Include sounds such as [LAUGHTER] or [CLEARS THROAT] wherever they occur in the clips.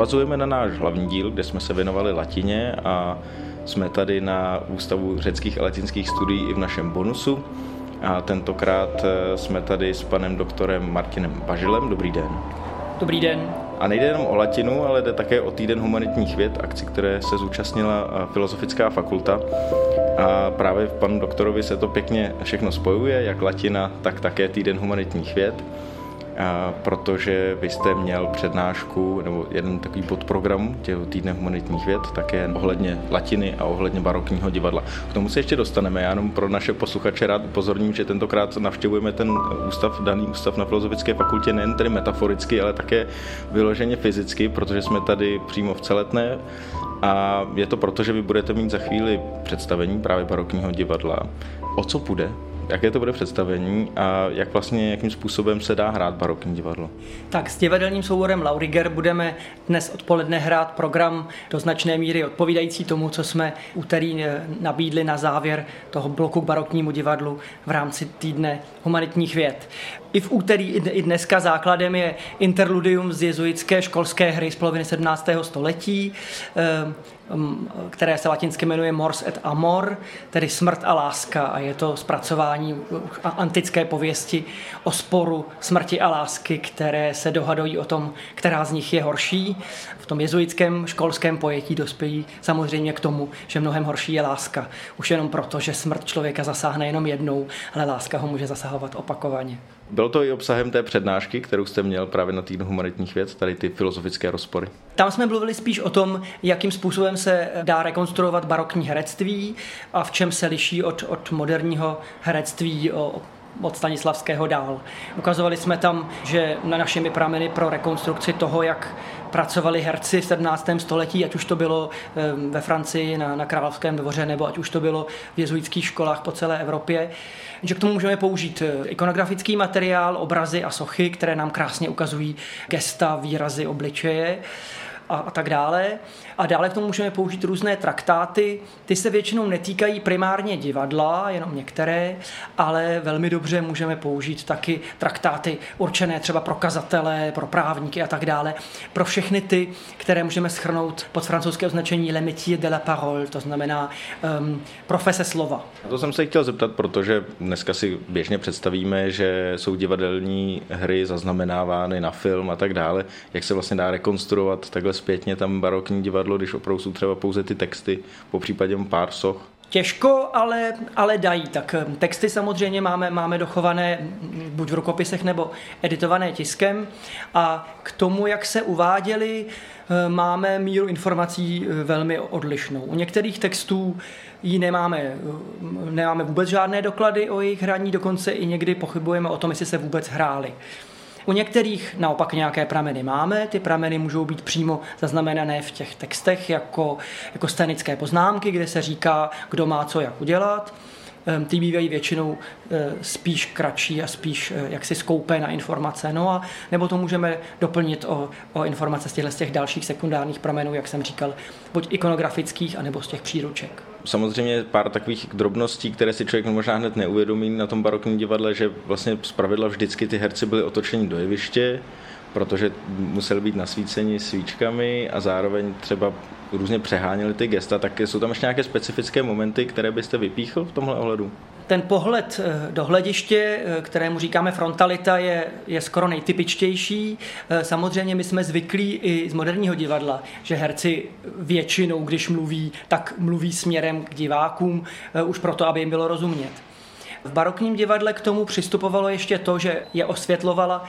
Navazujeme na náš hlavní díl, kde jsme se věnovali latině a jsme tady na Ústavu řeckých a latinských studií i v našem bonusu. A tentokrát eh, jsme tady s panem doktorem Martinem Bažilem. Dobrý den. Dobrý den. A nejde jenom o latinu, ale jde také o týden humanitních věd, akci, které se zúčastnila eh, Filozofická fakulta. A právě v panu doktorovi se to pěkně všechno spojuje, jak latina, tak také týden humanitních věd protože vy jste měl přednášku nebo jeden takový podprogram těho týdne humanitních věd, také ohledně latiny a ohledně barokního divadla. K tomu se ještě dostaneme. Já jenom pro naše posluchače rád upozorním, že tentokrát navštěvujeme ten ústav, daný ústav na Filozofické fakultě nejen tedy metaforicky, ale také vyloženě fyzicky, protože jsme tady přímo v celetné a je to proto, že vy budete mít za chvíli představení právě barokního divadla. O co půjde? Jaké to bude představení a jak vlastně, jakým způsobem se dá hrát barokní divadlo? Tak s divadelním souborem Lauriger budeme dnes odpoledne hrát program do značné míry odpovídající tomu, co jsme úterý eh, nabídli na závěr toho bloku k baroknímu divadlu v rámci týdne humanitních věd. I v úterý, i dneska základem je interludium z jezuitské školské hry z poloviny 17. století, eh, které se latinsky jmenuje Mors et Amor, tedy smrt a láska. A je to zpracování antické pověsti o sporu smrti a lásky, které se dohadují o tom, která z nich je horší. V tom jezuitském školském pojetí dospějí samozřejmě k tomu, že mnohem horší je láska. Už jenom proto, že smrt člověka zasáhne jenom jednou, ale láska ho může zasahovat opakovaně. Bylo to i obsahem té přednášky, kterou jste měl právě na týdnu humanitních věd, tady ty filozofické rozpory? Tam jsme mluvili spíš o tom, jakým způsobem se dá rekonstruovat barokní herectví a v čem se liší od, od moderního herectví o, od Stanislavského dál. Ukazovali jsme tam, že na našimi prameny pro rekonstrukci toho, jak pracovali herci v 17. století, ať už to bylo ve Francii na, na Královském dvoře, nebo ať už to bylo v jezuitských školách po celé Evropě, že k tomu můžeme použít eh, ikonografický materiál, obrazy a sochy, které nám krásně ukazují gesta, výrazy obličeje a, a tak dále. A dále k tomu můžeme použít různé traktáty. Ty se většinou netýkají primárně divadla, jenom některé, ale velmi dobře můžeme použít taky traktáty určené třeba pro kazatele, pro právníky a tak dále. Pro všechny ty, které můžeme schrnout pod francouzské označení Le métier de la parole, to znamená um, profese slova. To jsem se chtěl zeptat, protože dneska si běžně představíme, že jsou divadelní hry zaznamenávány na film a tak dále. Jak se vlastně dá rekonstruovat takhle zpětně tam barokní divadlo, když opravdu jsou třeba pouze ty texty, po případě pár soch? Těžko, ale, ale dají. Tak hm, texty samozřejmě máme, máme dochované buď v rukopisech nebo editované tiskem a k tomu, jak se uváděli, hm, máme míru informací velmi odlišnou. U některých textů ji nemáme, nemáme vůbec žádné doklady o jejich hraní, dokonce i někdy pochybujeme o tom, jestli se vůbec hráli. U některých naopak nějaké prameny máme, ty prameny můžou být přímo zaznamenané v těch textech jako, jako scénické poznámky, kde se říká, kdo má co jak udělat. Ehm, ty bývají většinou eh, spíš kratší a spíš eh, jaksi skoupé na informace. No a nebo to můžeme doplnit o, o informace z těchto z těch dalších sekundárních pramenů, jak jsem říkal, buď ikonografických, anebo z těch příruček. Samozřejmě pár takových drobností, které si člověk možná hned neuvědomí na tom barokním divadle, že vlastně zpravidla vždycky ty herci byli otočeni do jeviště, protože museli být nasvíceni svíčkami a zároveň třeba různě přeháněli ty gesta, tak jsou tam ještě nějaké specifické momenty, které byste vypíchl v tomhle ohledu? Ten pohled eh, do hlediště, eh, kterému říkáme frontalita, je, je skoro nejtypičtější. Eh, samozřejmě my jsme zvyklí i z moderního divadla, že herci většinou, když mluví, tak mluví směrem k divákům, už proto, aby jim bylo rozumět. V barokním divadle k tomu přistupovalo ještě to, že je osvětlovala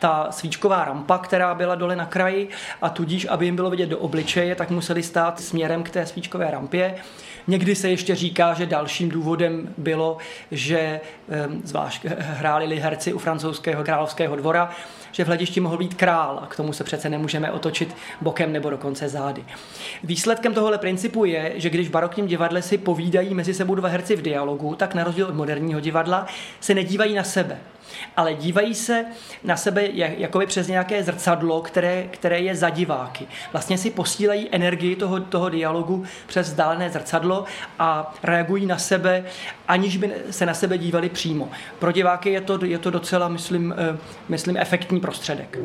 ta svíčková rampa, která byla dole na kraji a tudíž, aby jim bylo vidět do obličeje, tak museli stát směrem k té svíčkové rampě. Někdy se ještě říká, že dalším důvodem bylo, že zvlášť hráli herci u francouzského královského dvora, že v hledišti mohl být král a k tomu se přece nemůžeme otočit bokem nebo dokonce zády. Výsledkem tohohle principu je, že když v barokním divadle si povídají mezi sebou dva herci v dialogu, tak na rozdíl od moderního divadla se nedívají na sebe ale dívají se na sebe jakoby přes nějaké zrcadlo, které, které je za diváky. Vlastně si posílají energii toho, toho dialogu přes vzdálené zrcadlo a reagují na sebe, aniž by se na sebe dívali přímo. Pro diváky je to, je to docela, myslím, eh, myslím efektní prostředek.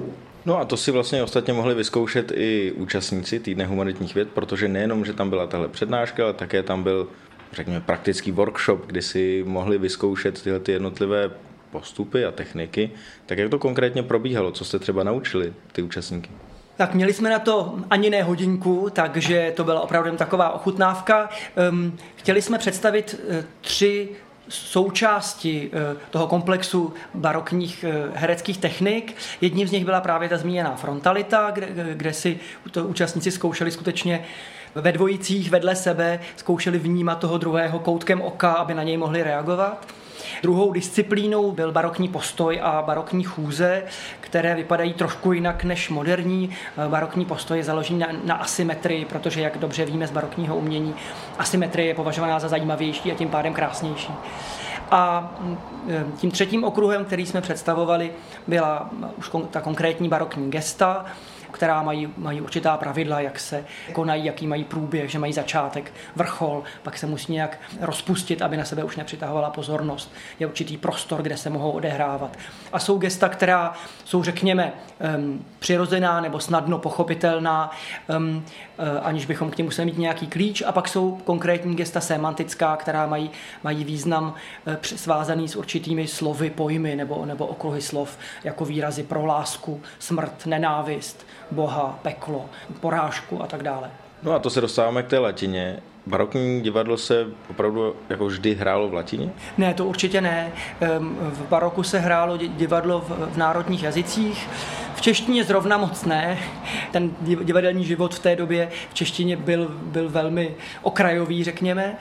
No a to si vlastně ostatně mohli vyzkoušet i účastníci týdne humanitních věd, protože nejenom, že tam byla tahle přednáška, ale také tam byl, řekněme, praktický workshop, kdy si mohli vyzkoušet tyhle ty jednotlivé postupy a techniky. Tak jak to konkrétně probíhalo? Co jste třeba naučili ty účastníky? Tak měli jsme na to ani ne hodinku, takže to byla opravdu taková ochutnávka. Ehm, chtěli jsme představit eh, tři součásti eh, toho komplexu barokních eh, hereckých technik. Jedním z nich byla právě ta zmíněná frontalita, kde, kde si to účastníci zkoušeli skutečně ve dvojicích vedle sebe, zkoušeli vnímat toho druhého koutkem oka, aby na něj mohli reagovat. Druhou disciplínou byl barokní postoj a barokní chůze, které vypadají trošku jinak než moderní. Barokní postoj je založený na, na asymetrii, protože, jak dobře víme z barokního umění, asymetrie je považovaná za zajímavější a tím pádem krásnější. A tím třetím okruhem, který jsme představovali, byla už ta konkrétní barokní gesta, která mají, mají určitá pravidla, jak se konají, jaký mají průběh, že mají začátek, vrchol, pak se musí nějak rozpustit, aby na sebe už nepřitahovala pozornost. Je určitý prostor, kde se mohou odehrávat. A jsou gesta, která jsou, řekněme, um, přirozená nebo snadno pochopitelná, um, aniž bychom k němu museli mít nějaký klíč. A pak jsou konkrétní gesta semantická, která mají, mají význam uh, svázaný s určitými slovy, pojmy nebo, nebo okruhy slov, jako výrazy pro lásku, smrt, nenávist, Boha, peklo, porážku a tak dále. No a to se dostáváme k té latině. Barokní divadlo se opravdu jako vždy hrálo v latině? Ne, to určitě ne. V baroku se hrálo divadlo v národních jazycích v češtině zrovna moc ne. Ten divadelní život v té době v češtině byl, byl velmi okrajový, řekněme,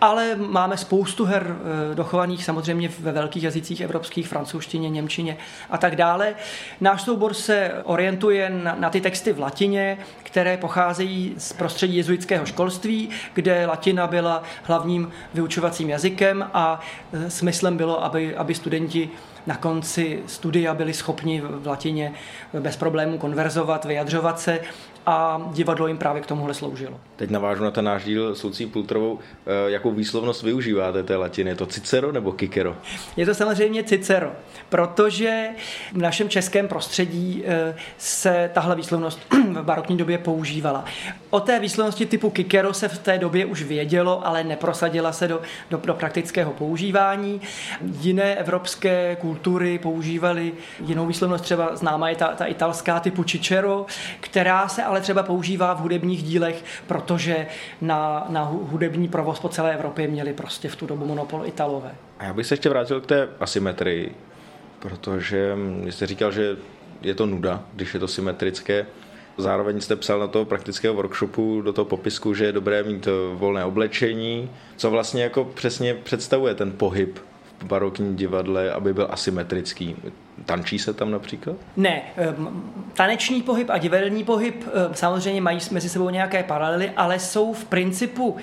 ale máme spoustu her eh, dochovaných samozřejmě ve velkých jazycích evropských, francouzštině, němčině a tak dále. Náš soubor se orientuje na, na ty texty v latině, které pocházejí z prostředí jezuitského školství, kde latina byla hlavním vyučovacím jazykem a eh, smyslem bylo, aby, aby studenti na konci studia byli schopni v latině bez problémů konverzovat, vyjadřovat se a divadlo jim právě k tomuhle sloužilo. Teď navážu na ten náš díl s Lucí Pultrovou. Eh, jakou výslovnost využíváte té latiny? Je to Cicero nebo Kikero? Je to samozřejmě Cicero, protože v našem českém prostředí eh, se tahle výslovnost [CLEARS THROAT] v barokní době používala. O té výslovnosti typu Kikero se v té době už vědělo, ale neprosadila se do, do, do praktického používání. Jiné evropské kultury používaly jinou výslovnost, třeba známá je ta, ta italská typu Cicero, která se ale ale třeba používá v hudebních dílech, protože na, na hudební provoz po celé Evropě měli prostě v tu dobu monopol Italové. A já bych se ještě vrátil k té asymetrii, protože jste říkal, že je to nuda, když je to symetrické. Zároveň jste psal na toho praktického workshopu do toho popisku, že je dobré mít volné oblečení, co vlastně jako přesně představuje ten pohyb barokní divadle, aby byl asymetrický. Tančí se tam například? Ne. Taneční pohyb a divadelní pohyb samozřejmě mají mezi sebou nějaké paralely, ale jsou v principu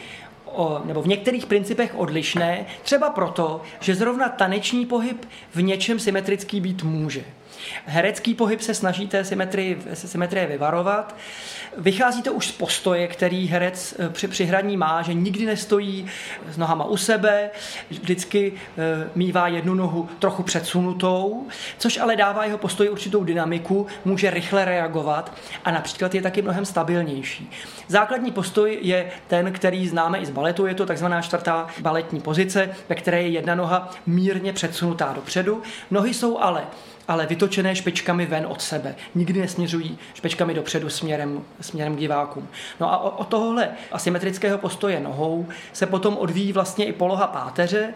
o, nebo v některých principech odlišné, třeba proto, že zrovna taneční pohyb v něčem symetrický být může. Herecký pohyb se snaží té symetrii, symetrie vyvarovat. Vychází to už z postoje, který herec eh, při, při hraní má, že nikdy nestojí s nohama u sebe, vždycky e, mívá jednu nohu trochu předsunutou, což ale dává jeho postoji určitou dynamiku, může rychle reagovat a například je taky mnohem stabilnější. Základní postoj je ten, který známe i z baletu, je to takzvaná čtvrtá baletní pozice, ve které je jedna noha mírně předsunutá dopředu. Nohy jsou ale ale vytočené špičkami ven od sebe. Nikdy nesměřují špičkami dopředu směrem, směrem k divákům. No a o, o tohle asymetrického postoje nohou se potom odvíjí vlastně i poloha páteře,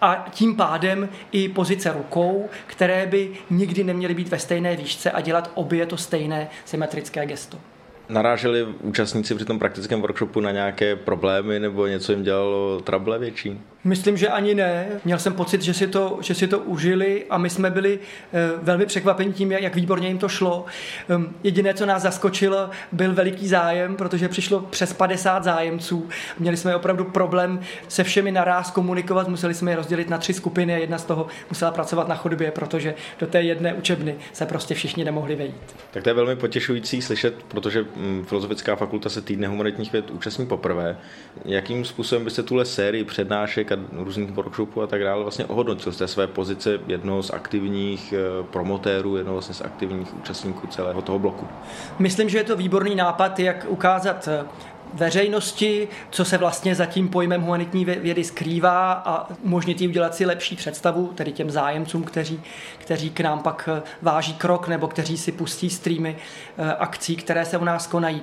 a tím pádem i pozice rukou, které by nikdy neměly být ve stejné výšce a dělat obě to stejné symetrické gesto. Naráželi účastníci při tom praktickém workshopu na nějaké problémy nebo něco jim dělalo trable větší? Myslím, že ani ne. Měl jsem pocit, že si to, že si to užili a my jsme byli eh, velmi překvapeni tím, jak výborně jim to šlo. Ehm, jediné, co nás zaskočilo, byl veliký zájem, protože přišlo přes 50 zájemců. Měli jsme opravdu problém se všemi naraz komunikovat, museli jsme je rozdělit na tři skupiny a jedna z toho musela pracovat na chodbě, protože do té jedné učebny se prostě všichni nemohli vejít. Tak to je velmi potěšující slyšet, protože mm, Filozofická fakulta se týdne humanitních věd účastní poprvé. Jakým způsobem byste tuhle sérii přednášek hlediska různých workshopů a tak dále, vlastně ohodnotil z té své pozice jednoho z aktivních eh, promotérů, jednoho vlastně z aktivních účastníků celého toho bloku? Myslím, že je to výborný nápad, jak ukázat eh, veřejnosti, co se vlastně za tím pojmem humanitní vědy skrývá a umožnit jí udělat si lepší představu, tedy těm zájemcům, kteří, kteří k nám pak eh, váží krok nebo kteří si pustí streamy akcí, které se u nás konají.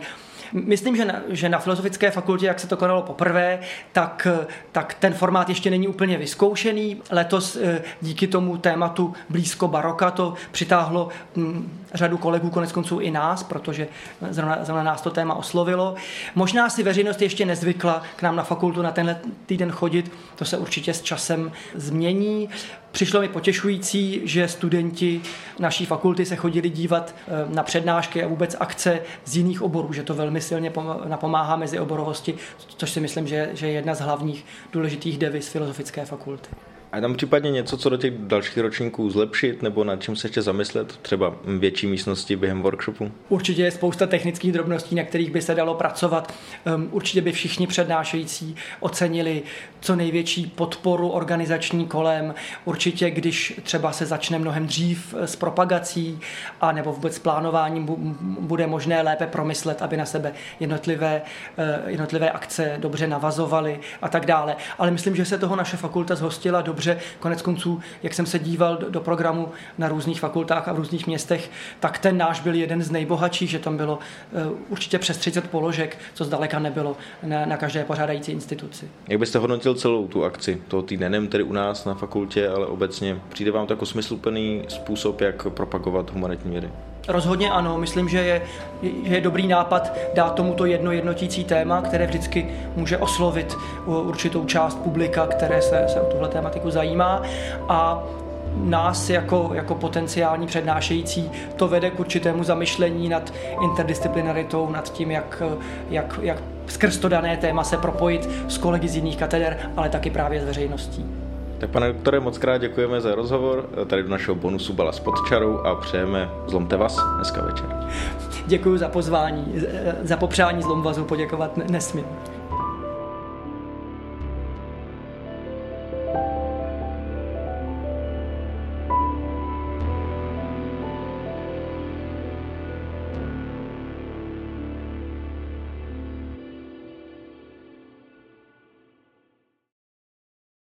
Myslím, že na, že na Filozofické fakultě, jak se to konalo poprvé, tak, tak ten formát ještě není úplně vyzkoušený. Letos eh, díky tomu tématu blízko baroka to přitáhlo hm, řadu kolegů, konec konců i nás, protože zrovna, zrovna nás to téma oslovilo. Možná si veřejnost ještě nezvykla k nám na fakultu na tenhle týden chodit, to se určitě s časem změní. Přišlo mi potěšující, že studenti naší fakulty se chodili dívat eh, na přednášky a vůbec akce z jiných oborů, že to velmi silně napomáhá mezi oborovosti, což si myslím, že, že je jedna z hlavních důležitých devis filozofické fakulty. A tam případně něco, co do těch dalších ročníků zlepšit, nebo nad čím se ještě zamyslet, třeba větší místnosti během workshopu? Určitě je spousta technických drobností, na kterých by se dalo pracovat. Um, určitě by všichni přednášející ocenili co největší podporu organizační kolem. Určitě, když třeba se začne mnohem dřív s propagací a nebo vůbec plánováním, bude možné lépe promyslet, aby na sebe jednotlivé, eh, jednotlivé akce dobře navazovaly a tak dále. Ale myslím, že se toho naše fakulta zhostila dobře dobře. Konec konců, jak jsem se díval do, do programu na různých fakultách a v různých městech, tak ten náš byl jeden z nejbohatších, že tam bylo uh, určitě přes 30 položek, co zdaleka nebylo na, na každé pořádající instituci. Jak byste hodnotil celou tu akci toho týdne, nejen tedy u nás na fakultě, ale obecně? Přijde vám to jako smysluplný způsob, jak propagovat humanitní vědy? Rozhodně ano, myslím, že je, že je dobrý nápad dát tomuto jedno jednotící téma, které vždycky může oslovit určitou část publika, které se, se o tuhle tématiku zajímá a nás jako, jako potenciální přednášející to vede k určitému zamyšlení nad interdisciplinaritou, nad tím, jak, jak, jak skrz to dané téma se propojit s kolegy z jiných kateder, ale taky právě s veřejností. Tak pane doktore, moc krát děkujeme za rozhovor tady do našeho bonusu Bala s podčarou a přejeme zlomte vás dneska večer. Děkuji za pozvání, za popřání zlomvazu poděkovat nesmím.